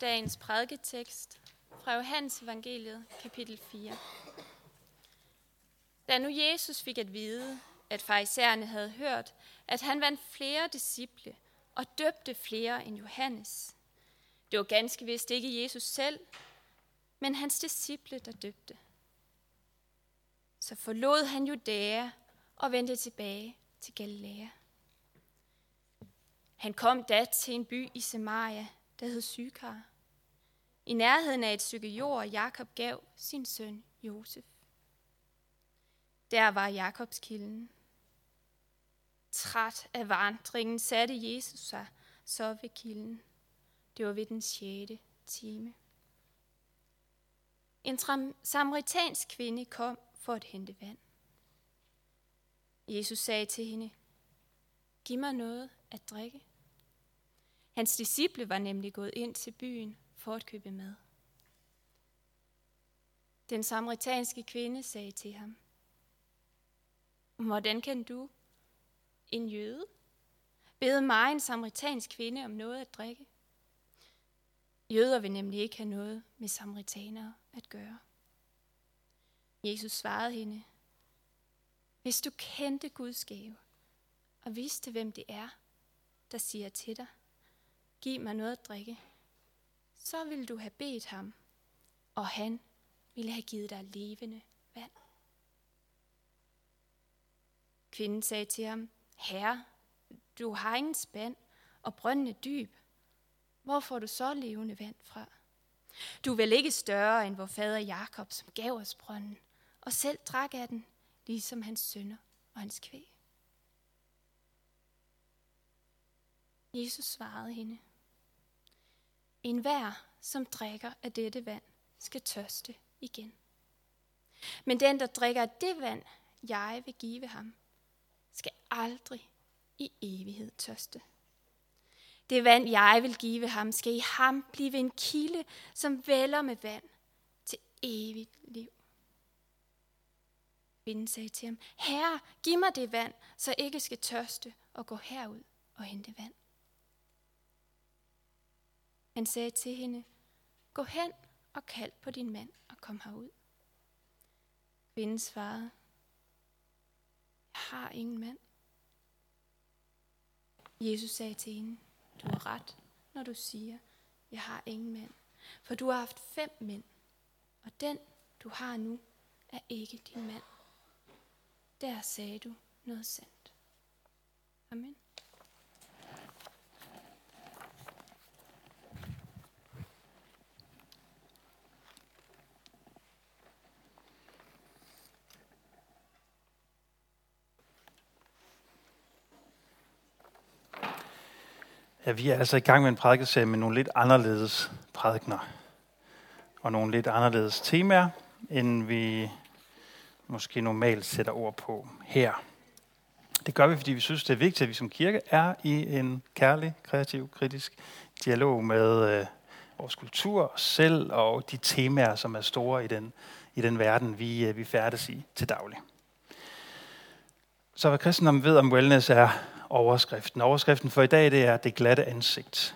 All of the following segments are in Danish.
dagens prædiketekst fra Johannes evangeliet, kapitel 4. Da nu Jesus fik at vide, at farisæerne havde hørt, at han vandt flere disciple og døbte flere end Johannes. Det var ganske vist ikke Jesus selv, men hans disciple, der døbte. Så forlod han Judæa og vendte tilbage til Galilea. Han kom da til en by i Samaria, der hed Sykar. I nærheden af et stykke jord, Jakob gav sin søn Josef. Der var Jakobs kilden. Træt af vandringen satte Jesus sig så ved kilden. Det var ved den sjette time. En samaritansk kvinde kom for at hente vand. Jesus sagde til hende, Giv mig noget at drikke. Hans disciple var nemlig gået ind til byen for at købe mad. Den samaritanske kvinde sagde til ham, Hvordan kan du, en jøde, bede mig, en samaritansk kvinde, om noget at drikke? Jøder vil nemlig ikke have noget med samaritanere at gøre. Jesus svarede hende, Hvis du kendte Guds gave og vidste, hvem det er, der siger til dig, giv mig noget at drikke, så ville du have bedt ham, og han ville have givet dig levende vand. Kvinden sagde til ham, Herre, du har ingen spand, og brønden er dyb. Hvor får du så levende vand fra? Du er vel ikke større end vor fader Jakob, som gav os brønden, og selv drak af den, ligesom hans sønner og hans kvæg. Jesus svarede hende, en hver, som drikker af dette vand, skal tørste igen. Men den, der drikker af det vand, jeg vil give ham, skal aldrig i evighed tørste. Det vand, jeg vil give ham, skal i ham blive en kilde, som vælger med vand til evigt liv. Kvinden sagde til ham, Herre, giv mig det vand, så jeg ikke skal tørste og gå herud og hente vand. Han sagde til hende, gå hen og kald på din mand og kom herud. Kvinden svarede, jeg har ingen mand. Jesus sagde til hende, du har ret, når du siger, jeg har ingen mand. For du har haft fem mænd, og den, du har nu, er ikke din mand. Der sagde du noget sandt. Amen. Ja, vi er altså i gang med en prædikeserie med nogle lidt anderledes prædikner. Og nogle lidt anderledes temaer, end vi måske normalt sætter ord på her. Det gør vi, fordi vi synes, det er vigtigt, at vi som kirke er i en kærlig, kreativ, kritisk dialog med øh, vores kultur, os selv og de temaer, som er store i den, i den verden, vi, øh, vi færdes i til daglig. Så hvad kristendom ved om wellness er overskriften. Overskriften for i dag det er det glatte ansigt.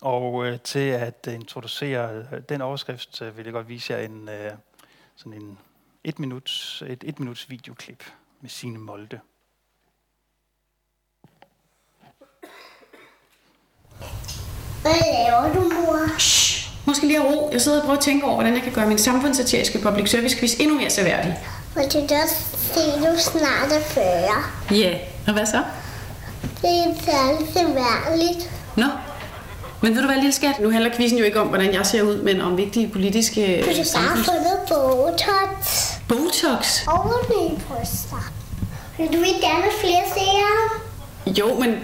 Og øh, til at introducere øh, den overskrift øh, vil jeg godt vise jer en, øh, sådan en et minuts, et, et minuts videoklip med sine Molde. Hvad laver du, mor? Shh. Måske lige ro. Jeg sidder og prøver at tænke over, hvordan jeg kan gøre min samfundssatiriske public service quiz endnu mere seværdig. For det er se, du snart er 40. Ja, yeah. og hvad så? Det er ikke særlig seværligt. Nå. Men ved du hvad, lille skat? Nu handler quizzen jo ikke om, hvordan jeg ser ud, men om vigtige politiske... Du skal bare få noget Botox. Botox? Over bryster. Vil du ikke gerne flere seere? Jo, men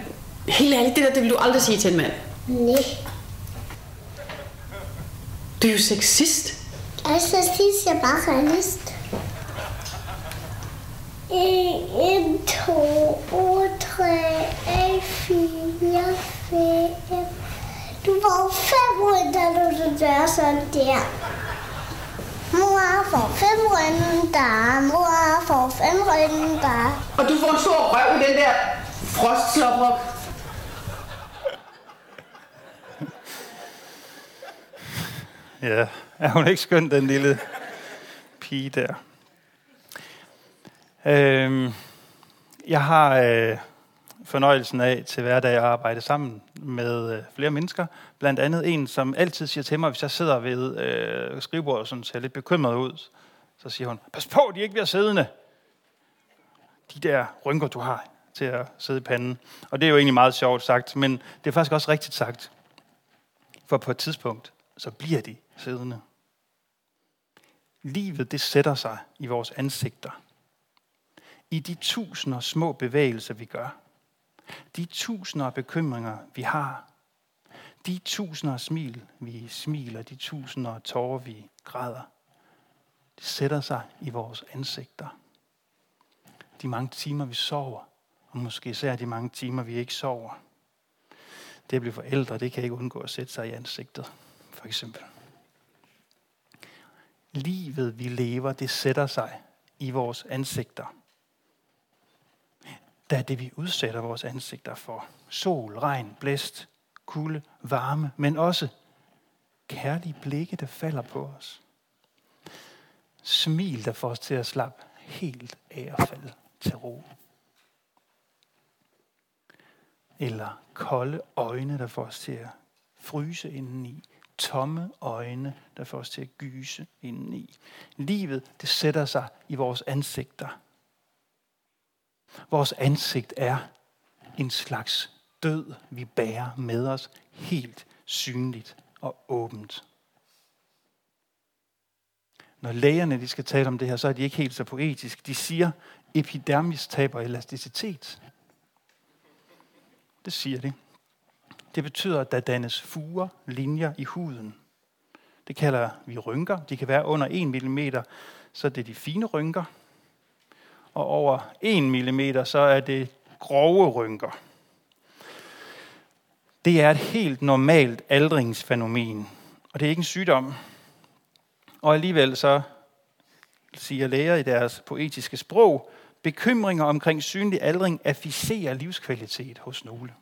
helt ærligt, det der, det vil du aldrig sige til en mand. Nej. Du er jo sexist. Altså, sexist er bare realist. En, to, tre, fire, fem. Du var fem år, da du gør sådan der. Mor får fem runder, mor får fem runder. Og du får en stor røv i den der frostslåbrok. Ja, er hun ikke skøn, den lille pige der? Øhm, jeg har øh, fornøjelsen af til hverdag at arbejde sammen med øh, flere mennesker. Blandt andet en, som altid siger til mig, hvis jeg sidder ved øh, skrivebordet og ser lidt bekymret ud, så siger hun, pas på, de ikke bliver siddende. De der rynker, du har til at sidde i panden. Og det er jo egentlig meget sjovt sagt, men det er faktisk også rigtigt sagt. For på et tidspunkt, så bliver de siddende. Livet, det sætter sig i vores ansigter. I de tusinder små bevægelser, vi gør. De tusinder af bekymringer, vi har. De tusinder af smil, vi smiler. De tusinder af tårer, vi græder. Det sætter sig i vores ansigter. De mange timer, vi sover. Og måske især de mange timer, vi ikke sover. Det at blive forældre, det kan ikke undgå at sætte sig i ansigtet, for eksempel. Livet, vi lever, det sætter sig i vores ansigter. Der er det, vi udsætter vores ansigter for. Sol, regn, blæst, kulde, varme, men også kærlige blikke, der falder på os. Smil, der får os til at slappe helt af og falde til ro. Eller kolde øjne, der får os til at fryse indeni. Tomme øjne, der får os til at gyse indeni. Livet, det sætter sig i vores ansigter. Vores ansigt er en slags død, vi bærer med os helt synligt og åbent. Når lægerne de skal tale om det her, så er de ikke helt så poetisk. De siger, epidermis taber elasticitet. Det siger de. Det betyder, at der dannes fuger, linjer i huden. Det kalder vi rynker. De kan være under 1 mm, så det er de fine rynker. Og over 1 mm, så er det grove rynker. Det er et helt normalt aldringsfænomen, og det er ikke en sygdom. Og alligevel så siger læger i deres poetiske sprog, bekymringer omkring synlig aldring afficerer livskvalitet hos nogle.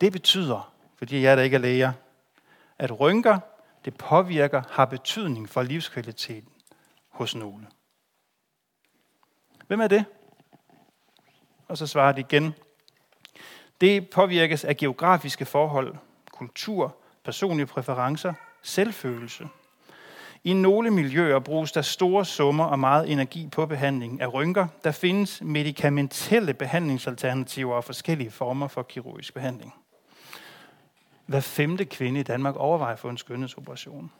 Det betyder, fordi jeg der ikke er læger, at rynker, det påvirker, har betydning for livskvaliteten hos nogle. Hvem er det? Og så svarer de igen. Det påvirkes af geografiske forhold, kultur, personlige præferencer, selvfølelse – i nogle miljøer bruges der store summer og meget energi på behandling af rynker. Der findes medicamentelle behandlingsalternativer og forskellige former for kirurgisk behandling. Hver femte kvinde i Danmark overvejer for en skønhedsoperation.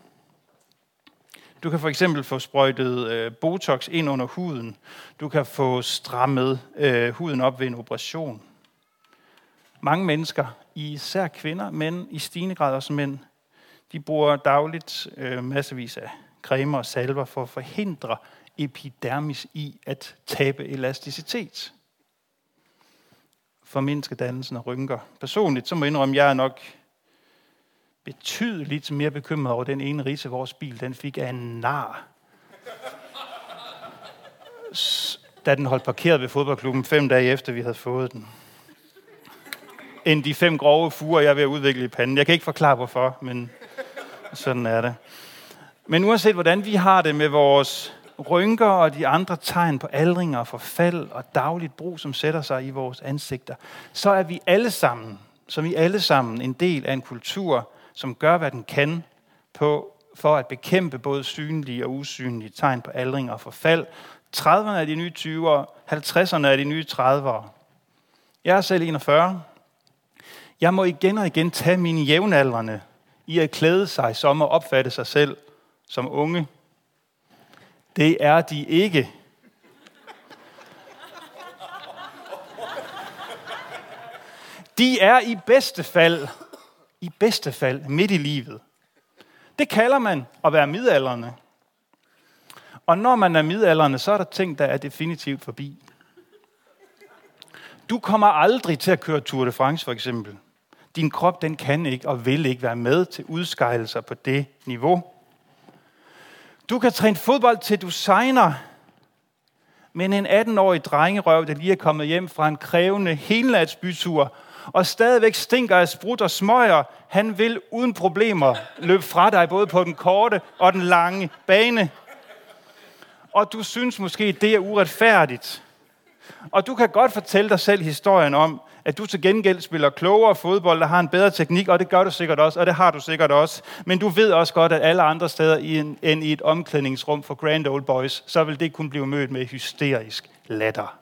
Du kan for eksempel få sprøjtet øh, Botox ind under huden. Du kan få strammet øh, huden op ved en operation. Mange mennesker, især kvinder, men i stigende grad også mænd, de bruger dagligt øh, massevis af cremer og salver for at forhindre epidermis i at tabe elasticitet. For dannelsen af rynker. Personligt, så må jeg indrømme, at jeg er nok betydeligt mere bekymret over den ene rise, vores bil den fik af en nar. Da den holdt parkeret ved fodboldklubben fem dage efter, vi havde fået den. End de fem grove fuger, jeg er ved at udvikle i panden. Jeg kan ikke forklare, hvorfor, men sådan er det. Men uanset hvordan vi har det med vores rynker og de andre tegn på aldring og forfald og dagligt brug, som sætter sig i vores ansigter, så er vi alle sammen, som vi alle sammen, en del af en kultur, som gør, hvad den kan på, for at bekæmpe både synlige og usynlige tegn på aldring og forfald. 30'erne er de nye 20'ere, 50'erne er de nye 30'ere. Jeg er selv 41. Jeg må igen og igen tage mine jævnaldrende i at klæde sig som at opfatte sig selv som unge. Det er de ikke. De er i bedste fald, i bedste fald midt i livet. Det kalder man at være midalderne. Og når man er midalderne, så er der ting, der er definitivt forbi. Du kommer aldrig til at køre Tour de France, for eksempel. Din krop, den kan ikke og vil ikke være med til udskejelser på det niveau. Du kan træne fodbold til du signer, men en 18-årig drengerøv, der lige er kommet hjem fra en krævende helnatsbytur, og stadigvæk stinker af sprut og smøger, han vil uden problemer løbe fra dig, både på den korte og den lange bane. Og du synes måske, det er uretfærdigt. Og du kan godt fortælle dig selv historien om, at du til gengæld spiller klogere fodbold og har en bedre teknik, og det gør du sikkert også, og det har du sikkert også. Men du ved også godt, at alle andre steder end i et omklædningsrum for Grand Old Boys, så vil det kunne blive mødt med hysterisk latter.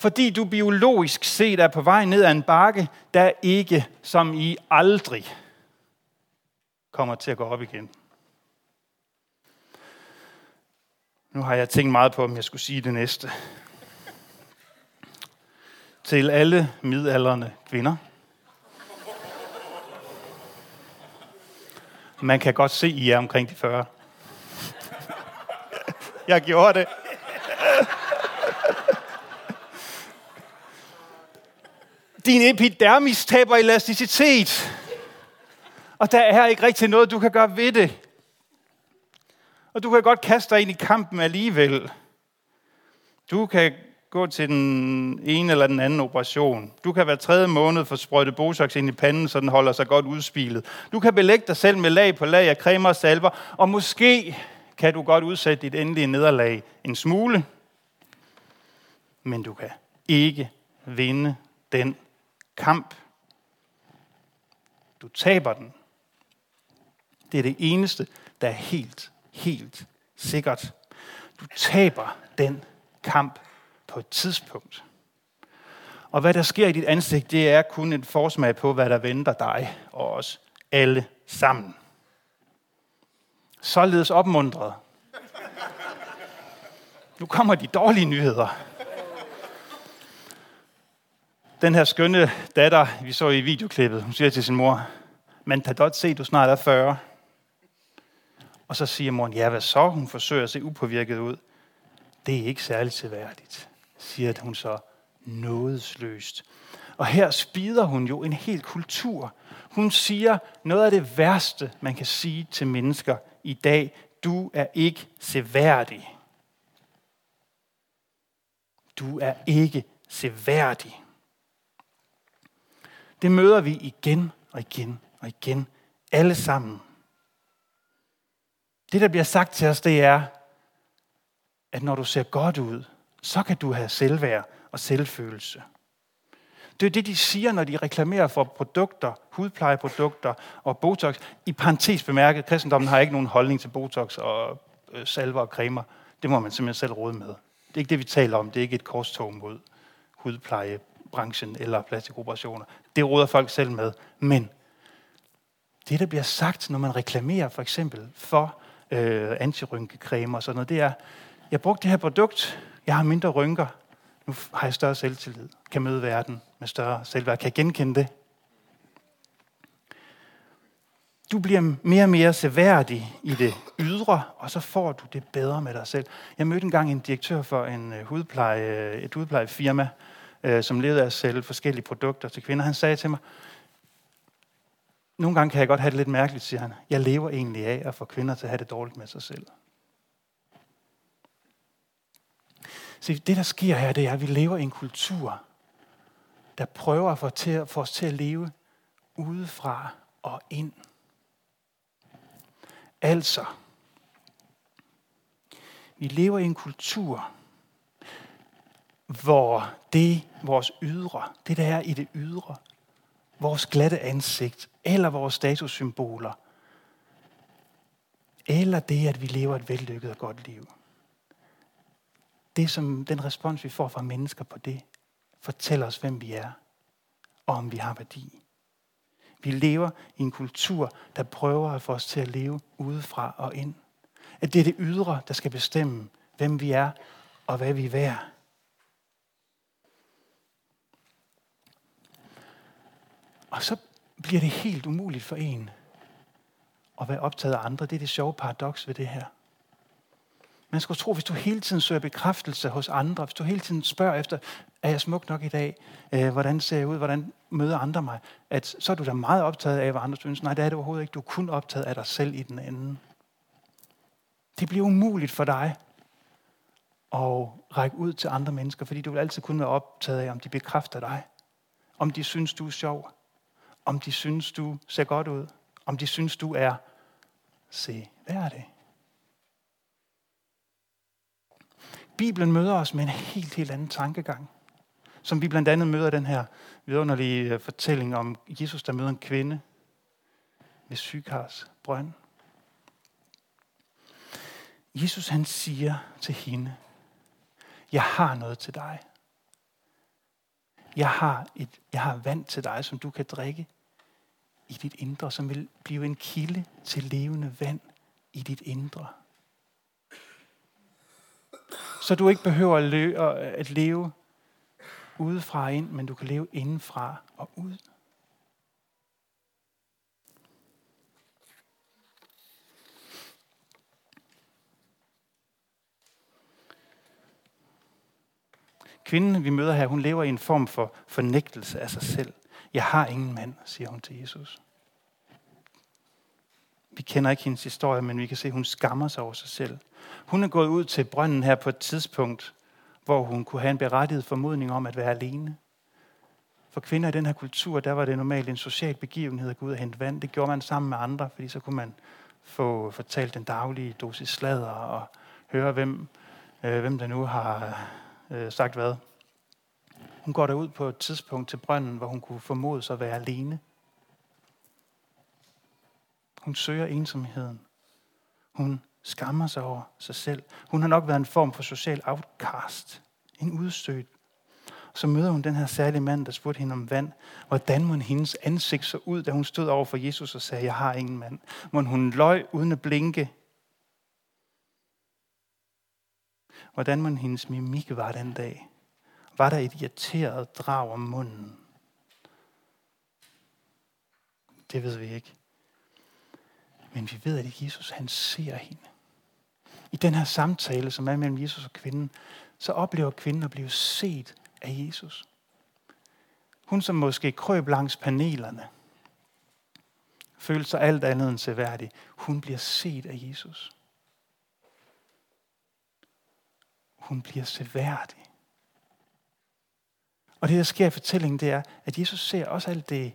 Fordi du biologisk set er på vej ned ad en bakke, der ikke som i aldrig kommer til at gå op igen. Nu har jeg tænkt meget på, om jeg skulle sige det næste til alle midalderne kvinder. Man kan godt se, I er omkring de 40. Jeg gjorde det. Din epidermis taber elasticitet. Og der er ikke rigtig noget, du kan gøre ved det. Og du kan godt kaste dig ind i kampen alligevel. Du kan gå til den ene eller den anden operation. Du kan hver tredje måned få sprøjtet Botox ind i panden, så den holder sig godt udspilet. Du kan belægge dig selv med lag på lag af cremer og salver, og måske kan du godt udsætte dit endelige nederlag en smule, men du kan ikke vinde den kamp. Du taber den. Det er det eneste, der er helt, helt sikkert. Du taber den kamp på et tidspunkt. Og hvad der sker i dit ansigt, det er kun en forsmag på, hvad der venter dig og os alle sammen. Således opmuntret. Nu kommer de dårlige nyheder. Den her skønne datter, vi så i videoklippet, hun siger til sin mor, man kan godt se, du snart er 40. Og så siger moren, ja, hvad så? Hun forsøger at se upåvirket ud. Det er ikke særligt seværdigt siger hun så nådesløst. Og her spider hun jo en hel kultur. Hun siger noget af det værste, man kan sige til mennesker i dag. Du er ikke seværdig. Du er ikke seværdig. Det møder vi igen og igen og igen. Alle sammen. Det, der bliver sagt til os, det er, at når du ser godt ud, så kan du have selvværd og selvfølelse. Det er det, de siger, når de reklamerer for produkter, hudplejeprodukter og Botox. I parentes bemærket, kristendommen har ikke nogen holdning til Botox og øh, salver og cremer. Det må man simpelthen selv råde med. Det er ikke det, vi taler om. Det er ikke et korstog mod hudpleje, branchen eller plastikoperationer. Det råder folk selv med. Men det, der bliver sagt, når man reklamerer for eksempel for øh, antirynkecreme og sådan noget, det er, jeg brugte det her produkt, jeg har mindre rynker. Nu har jeg større selvtillid. Kan møde verden med større selvværd. Kan jeg genkende det? Du bliver mere og mere seværdig i det ydre, og så får du det bedre med dig selv. Jeg mødte engang en direktør for en øh, hudpleje, et hudplejefirma, øh, som levede af at sælge forskellige produkter til kvinder. Han sagde til mig, nogle gange kan jeg godt have det lidt mærkeligt, siger han. Jeg lever egentlig af at få kvinder til at have det dårligt med sig selv. Så det, der sker her, det er, at vi lever i en kultur, der prøver at få, til, at få os til at leve udefra og ind. Altså, vi lever i en kultur, hvor det, vores ydre, det der er i det ydre, vores glatte ansigt, eller vores statussymboler, eller det, at vi lever et vellykket og godt liv, det, som den respons, vi får fra mennesker på det, fortæller os, hvem vi er, og om vi har værdi. Vi lever i en kultur, der prøver at få os til at leve udefra og ind. At det er det ydre, der skal bestemme, hvem vi er og hvad vi er værd. Og så bliver det helt umuligt for en at være optaget af andre. Det er det sjove paradoks ved det her. Man skulle tro, hvis du hele tiden søger bekræftelse hos andre, hvis du hele tiden spørger efter, er jeg smuk nok i dag? Øh, hvordan ser jeg ud? Hvordan møder andre mig? At så er du da meget optaget af, hvad andre synes. Nej, det er det overhovedet ikke. Du er kun optaget af dig selv i den anden. Det bliver umuligt for dig at række ud til andre mennesker, fordi du vil altid kun være optaget af, om de bekræfter dig. Om de synes, du er sjov. Om de synes, du ser godt ud. Om de synes, du er se værdig. Bibelen møder os med en helt, helt anden tankegang. Som vi blandt andet møder den her vidunderlige øh, fortælling om Jesus, der møder en kvinde ved Sykars brønd. Jesus han siger til hende, jeg har noget til dig. Jeg har, et, jeg har vand til dig, som du kan drikke i dit indre, som vil blive en kilde til levende vand i dit indre. Så du ikke behøver at leve, at leve udefra ind, men du kan leve indenfra og ud. Kvinden, vi møder her, hun lever i en form for fornægtelse af sig selv. Jeg har ingen mand, siger hun til Jesus. Vi kender ikke hendes historie, men vi kan se, at hun skammer sig over sig selv. Hun er gået ud til brønden her på et tidspunkt, hvor hun kunne have en berettiget formodning om at være alene. For kvinder i den her kultur, der var det normalt en social begivenhed at gå ud og hente vand. Det gjorde man sammen med andre, fordi så kunne man få fortalt den daglige dosis sladder og høre, hvem, øh, hvem der nu har øh, sagt hvad. Hun går derud på et tidspunkt til brønden, hvor hun kunne formode sig at være alene. Hun søger ensomheden. Hun skammer sig over sig selv. Hun har nok været en form for social outcast. En udstødt. Så møder hun den her særlige mand, der spurgte hende om vand. Hvordan må hendes ansigt så ud, da hun stod over for Jesus og sagde, jeg har ingen mand. Må hun løg uden at blinke. Hvordan man hendes mimik var den dag. Var der et irriteret drag om munden? Det ved vi ikke. Men vi ved, at Jesus han ser hende. I den her samtale, som er mellem Jesus og kvinden, så oplever kvinden at blive set af Jesus. Hun, som måske krøb langs panelerne, følte sig alt andet end seværdig. Hun bliver set af Jesus. Hun bliver seværdig. Og det, der sker i fortællingen, det er, at Jesus ser også alt det,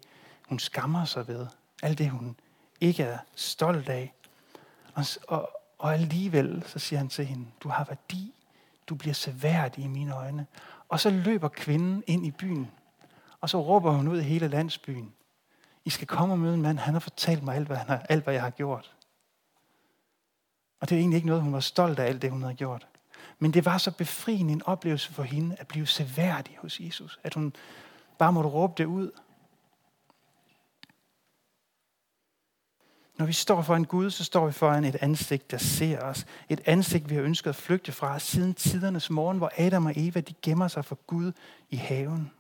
hun skammer sig ved. Alt det, hun ikke er stolt af. Og, og, og alligevel, så siger han til hende, du har værdi. Du bliver seværdig i mine øjne. Og så løber kvinden ind i byen. Og så råber hun ud i hele landsbyen. I skal komme og møde en mand. Han har fortalt mig alt, hvad, han har, alt, hvad jeg har gjort. Og det er egentlig ikke noget, hun var stolt af alt det, hun havde gjort. Men det var så befriende en oplevelse for hende at blive seværdig hos Jesus. At hun bare måtte råbe det ud. Når vi står for en Gud, så står vi foran et ansigt, der ser os. Et ansigt, vi har ønsket at flygte fra siden tidernes morgen, hvor Adam og Eva de gemmer sig for Gud i haven.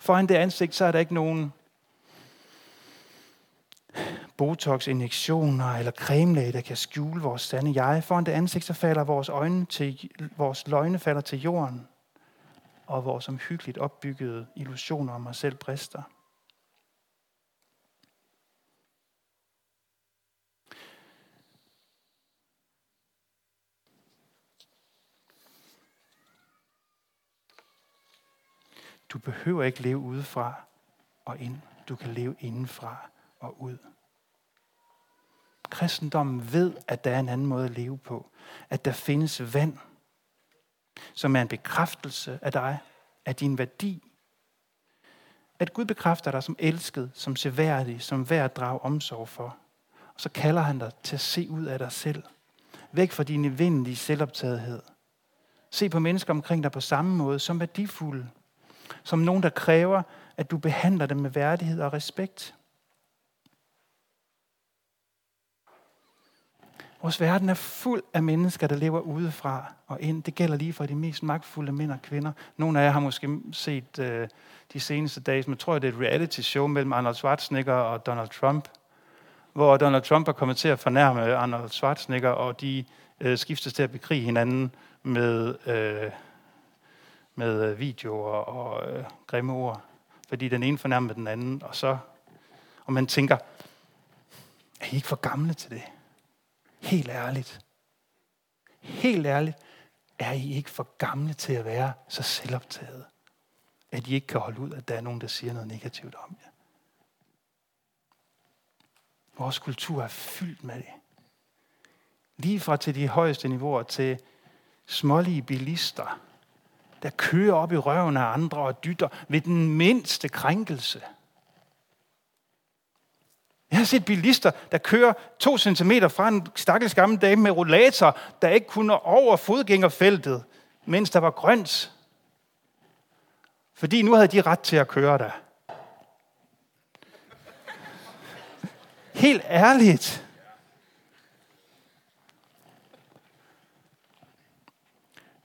Foran det ansigt, så er der ikke nogen botox-injektioner eller cremelag, der kan skjule vores sande jeg. Foran det ansigt, så falder vores, øjne til, vores løgne falder til jorden, og vores omhyggeligt opbyggede illusioner om os selv brister. Du behøver ikke leve udefra og ind. Du kan leve indenfra og ud. Kristendommen ved, at der er en anden måde at leve på. At der findes vand, som er en bekræftelse af dig, af din værdi. At Gud bekræfter dig som elsket, som seværdig, som værd at drage omsorg for. Og så kalder han dig til at se ud af dig selv. Væk fra din evindelige selvoptagethed. Se på mennesker omkring dig på samme måde, som værdifulde. Som nogen, der kræver, at du behandler dem med værdighed og respekt. Vores verden er fuld af mennesker, der lever udefra og ind. Det gælder lige for de mest magtfulde mænd og kvinder. Nogle af jer har måske set øh, de seneste dage, som jeg tror, det er et reality show mellem Arnold Schwarzenegger og Donald Trump, hvor Donald Trump er kommet til at fornærme Arnold Schwarzenegger, og de øh, skiftes til at bekrige hinanden med, øh, med øh, videoer og øh, grimme ord, fordi den ene fornærmer den anden, og så og man tænker, er I ikke for gamle til det? Helt ærligt. Helt ærligt. er I ikke for gamle til at være så selvoptaget, at I ikke kan holde ud, at der er nogen, der siger noget negativt om jer? Vores kultur er fyldt med det. Lige fra til de højeste niveauer til smålige bilister, der kører op i røven af andre og dytter ved den mindste krænkelse. Jeg har set bilister, der kører to centimeter fra en stakkels gammel dame med rollator, der ikke kunne over fodgængerfeltet, mens der var grønt. Fordi nu havde de ret til at køre der. Helt ærligt.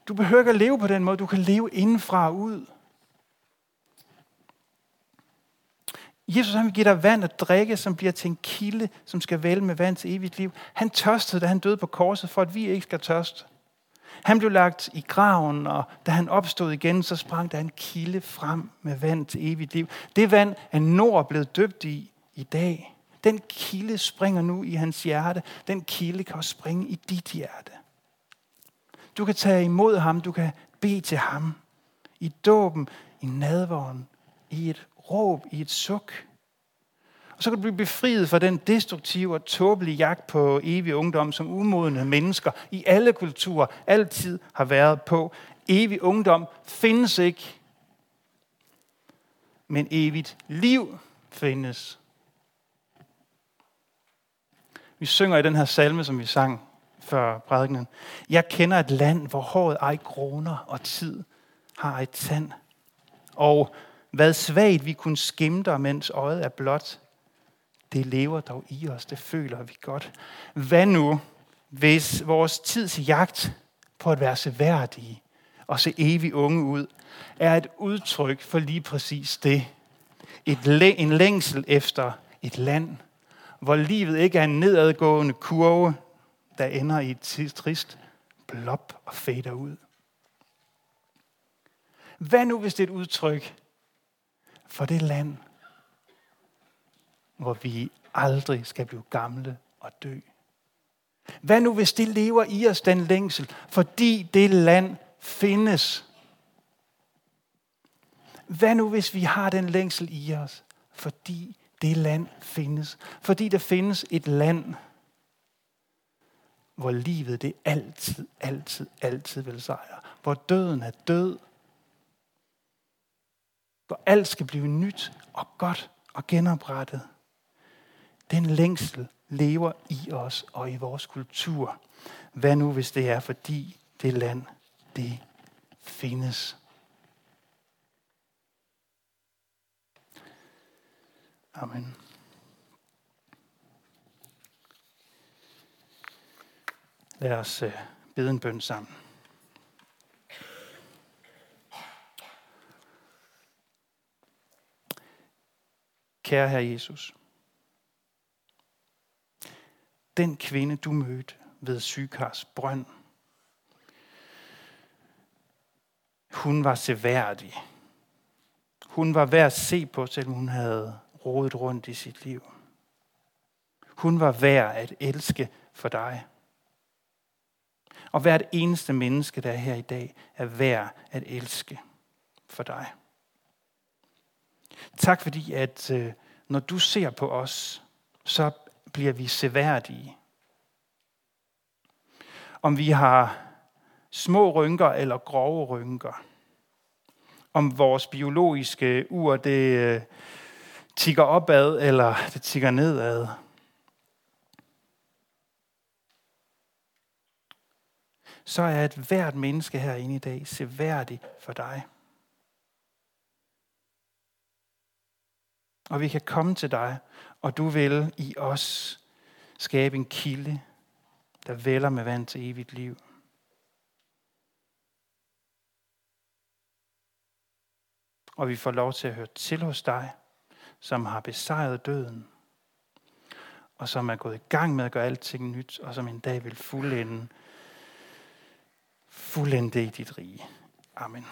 Du behøver ikke at leve på den måde. Du kan leve indenfra og ud. Jesus han vil give dig vand at drikke, som bliver til en kilde, som skal vælge med vand til evigt liv. Han tørstede, da han døde på korset, for at vi ikke skal tørste. Han blev lagt i graven, og da han opstod igen, så sprang der en kilde frem med vand til evigt liv. Det vand er Nord blevet døbt i i dag. Den kilde springer nu i hans hjerte. Den kilde kan også springe i dit hjerte. Du kan tage imod ham, du kan bede til ham. I dåben, i nadvåren, i et råb, i et suk. Og så kan du blive befriet fra den destruktive og tåbelige jagt på evig ungdom, som umodne mennesker i alle kulturer altid har været på. Evig ungdom findes ikke, men evigt liv findes. Vi synger i den her salme, som vi sang før prædikenen. Jeg kender et land, hvor håret ej kroner, og tid har et tand. Og hvad svagt vi kunne skimte, mens øjet er blåt. Det lever dog i os, det føler vi godt. Hvad nu, hvis vores tids jagt på at være seværdige og se evig unge ud, er et udtryk for lige præcis det. Et, en længsel efter et land, hvor livet ikke er en nedadgående kurve, der ender i et trist blop og fader ud. Hvad nu, hvis det er et udtryk for det land, hvor vi aldrig skal blive gamle og dø? Hvad nu, hvis det lever i os, den længsel, fordi det land findes? Hvad nu, hvis vi har den længsel i os, fordi det land findes? Fordi der findes et land, hvor livet det altid, altid, altid vil sejre. Hvor døden er død. Hvor alt skal blive nyt og godt og genoprettet. Den længsel lever i os og i vores kultur. Hvad nu, hvis det er, fordi det land, det findes? Amen. Lad os øh, bede en bøn sammen. Kære Herre Jesus, den kvinde, du mødte ved Sykars brønd, hun var seværdig. Hun var værd at se på, selvom hun havde rodet rundt i sit liv. Hun var værd at elske for dig. Og hvert eneste menneske, der er her i dag, er værd at elske for dig. Tak fordi, at øh, når du ser på os, så bliver vi seværdige. Om vi har små rynker eller grove rynker. Om vores biologiske ur, det øh, tigger opad eller det tigger nedad. så er et hvert menneske herinde i dag seværdig for dig. Og vi kan komme til dig, og du vil i os skabe en kilde, der vælger med vand til evigt liv. Og vi får lov til at høre til hos dig, som har besejret døden, og som er gået i gang med at gøre alting nyt, og som en dag vil fuldende fuldende det i dit rige. Amen.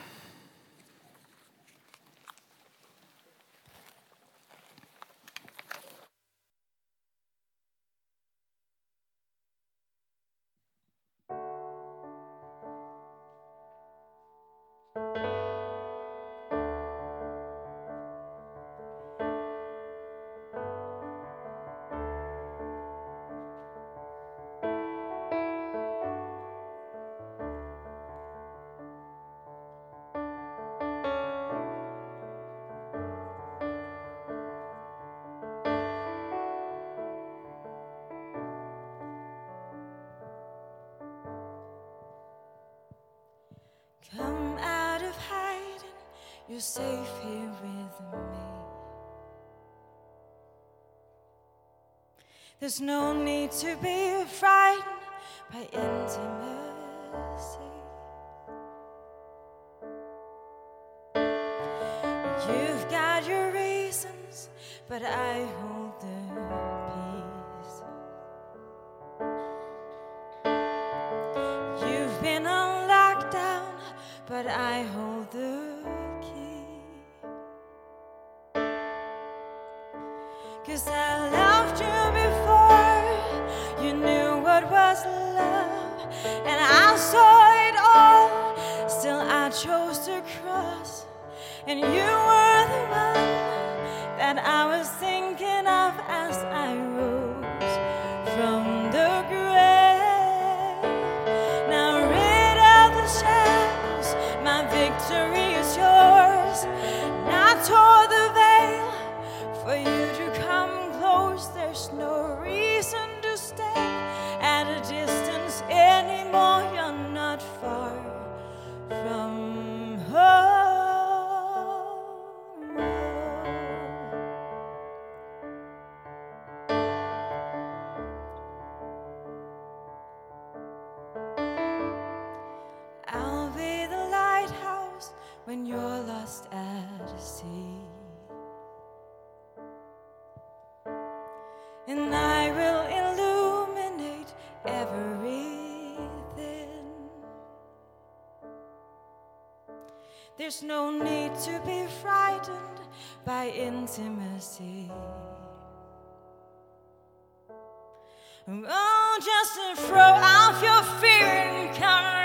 There's no need to be frightened by intimacy. You've got your reasons, but I hold the peace. You've been on lockdown, but I hold. and I saw it all. Still, I chose to cross, and you were the one that I was thinking. There's no need to be frightened by intimacy. Oh, just throw off your fear and come.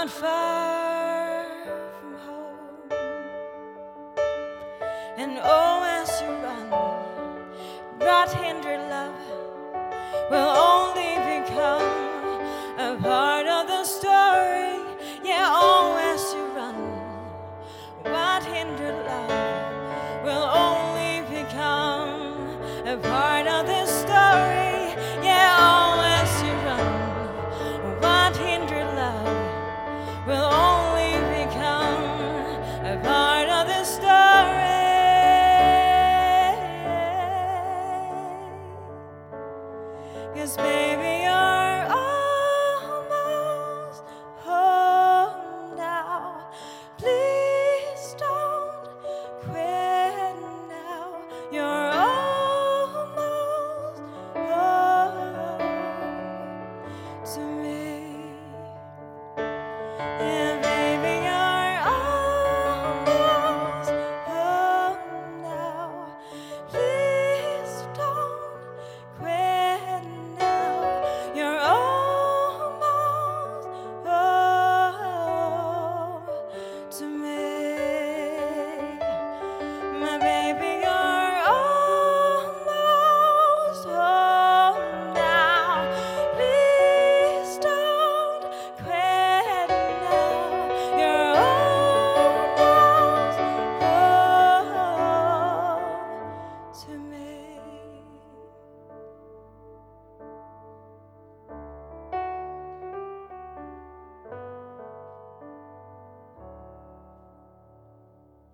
not far from home. And oh,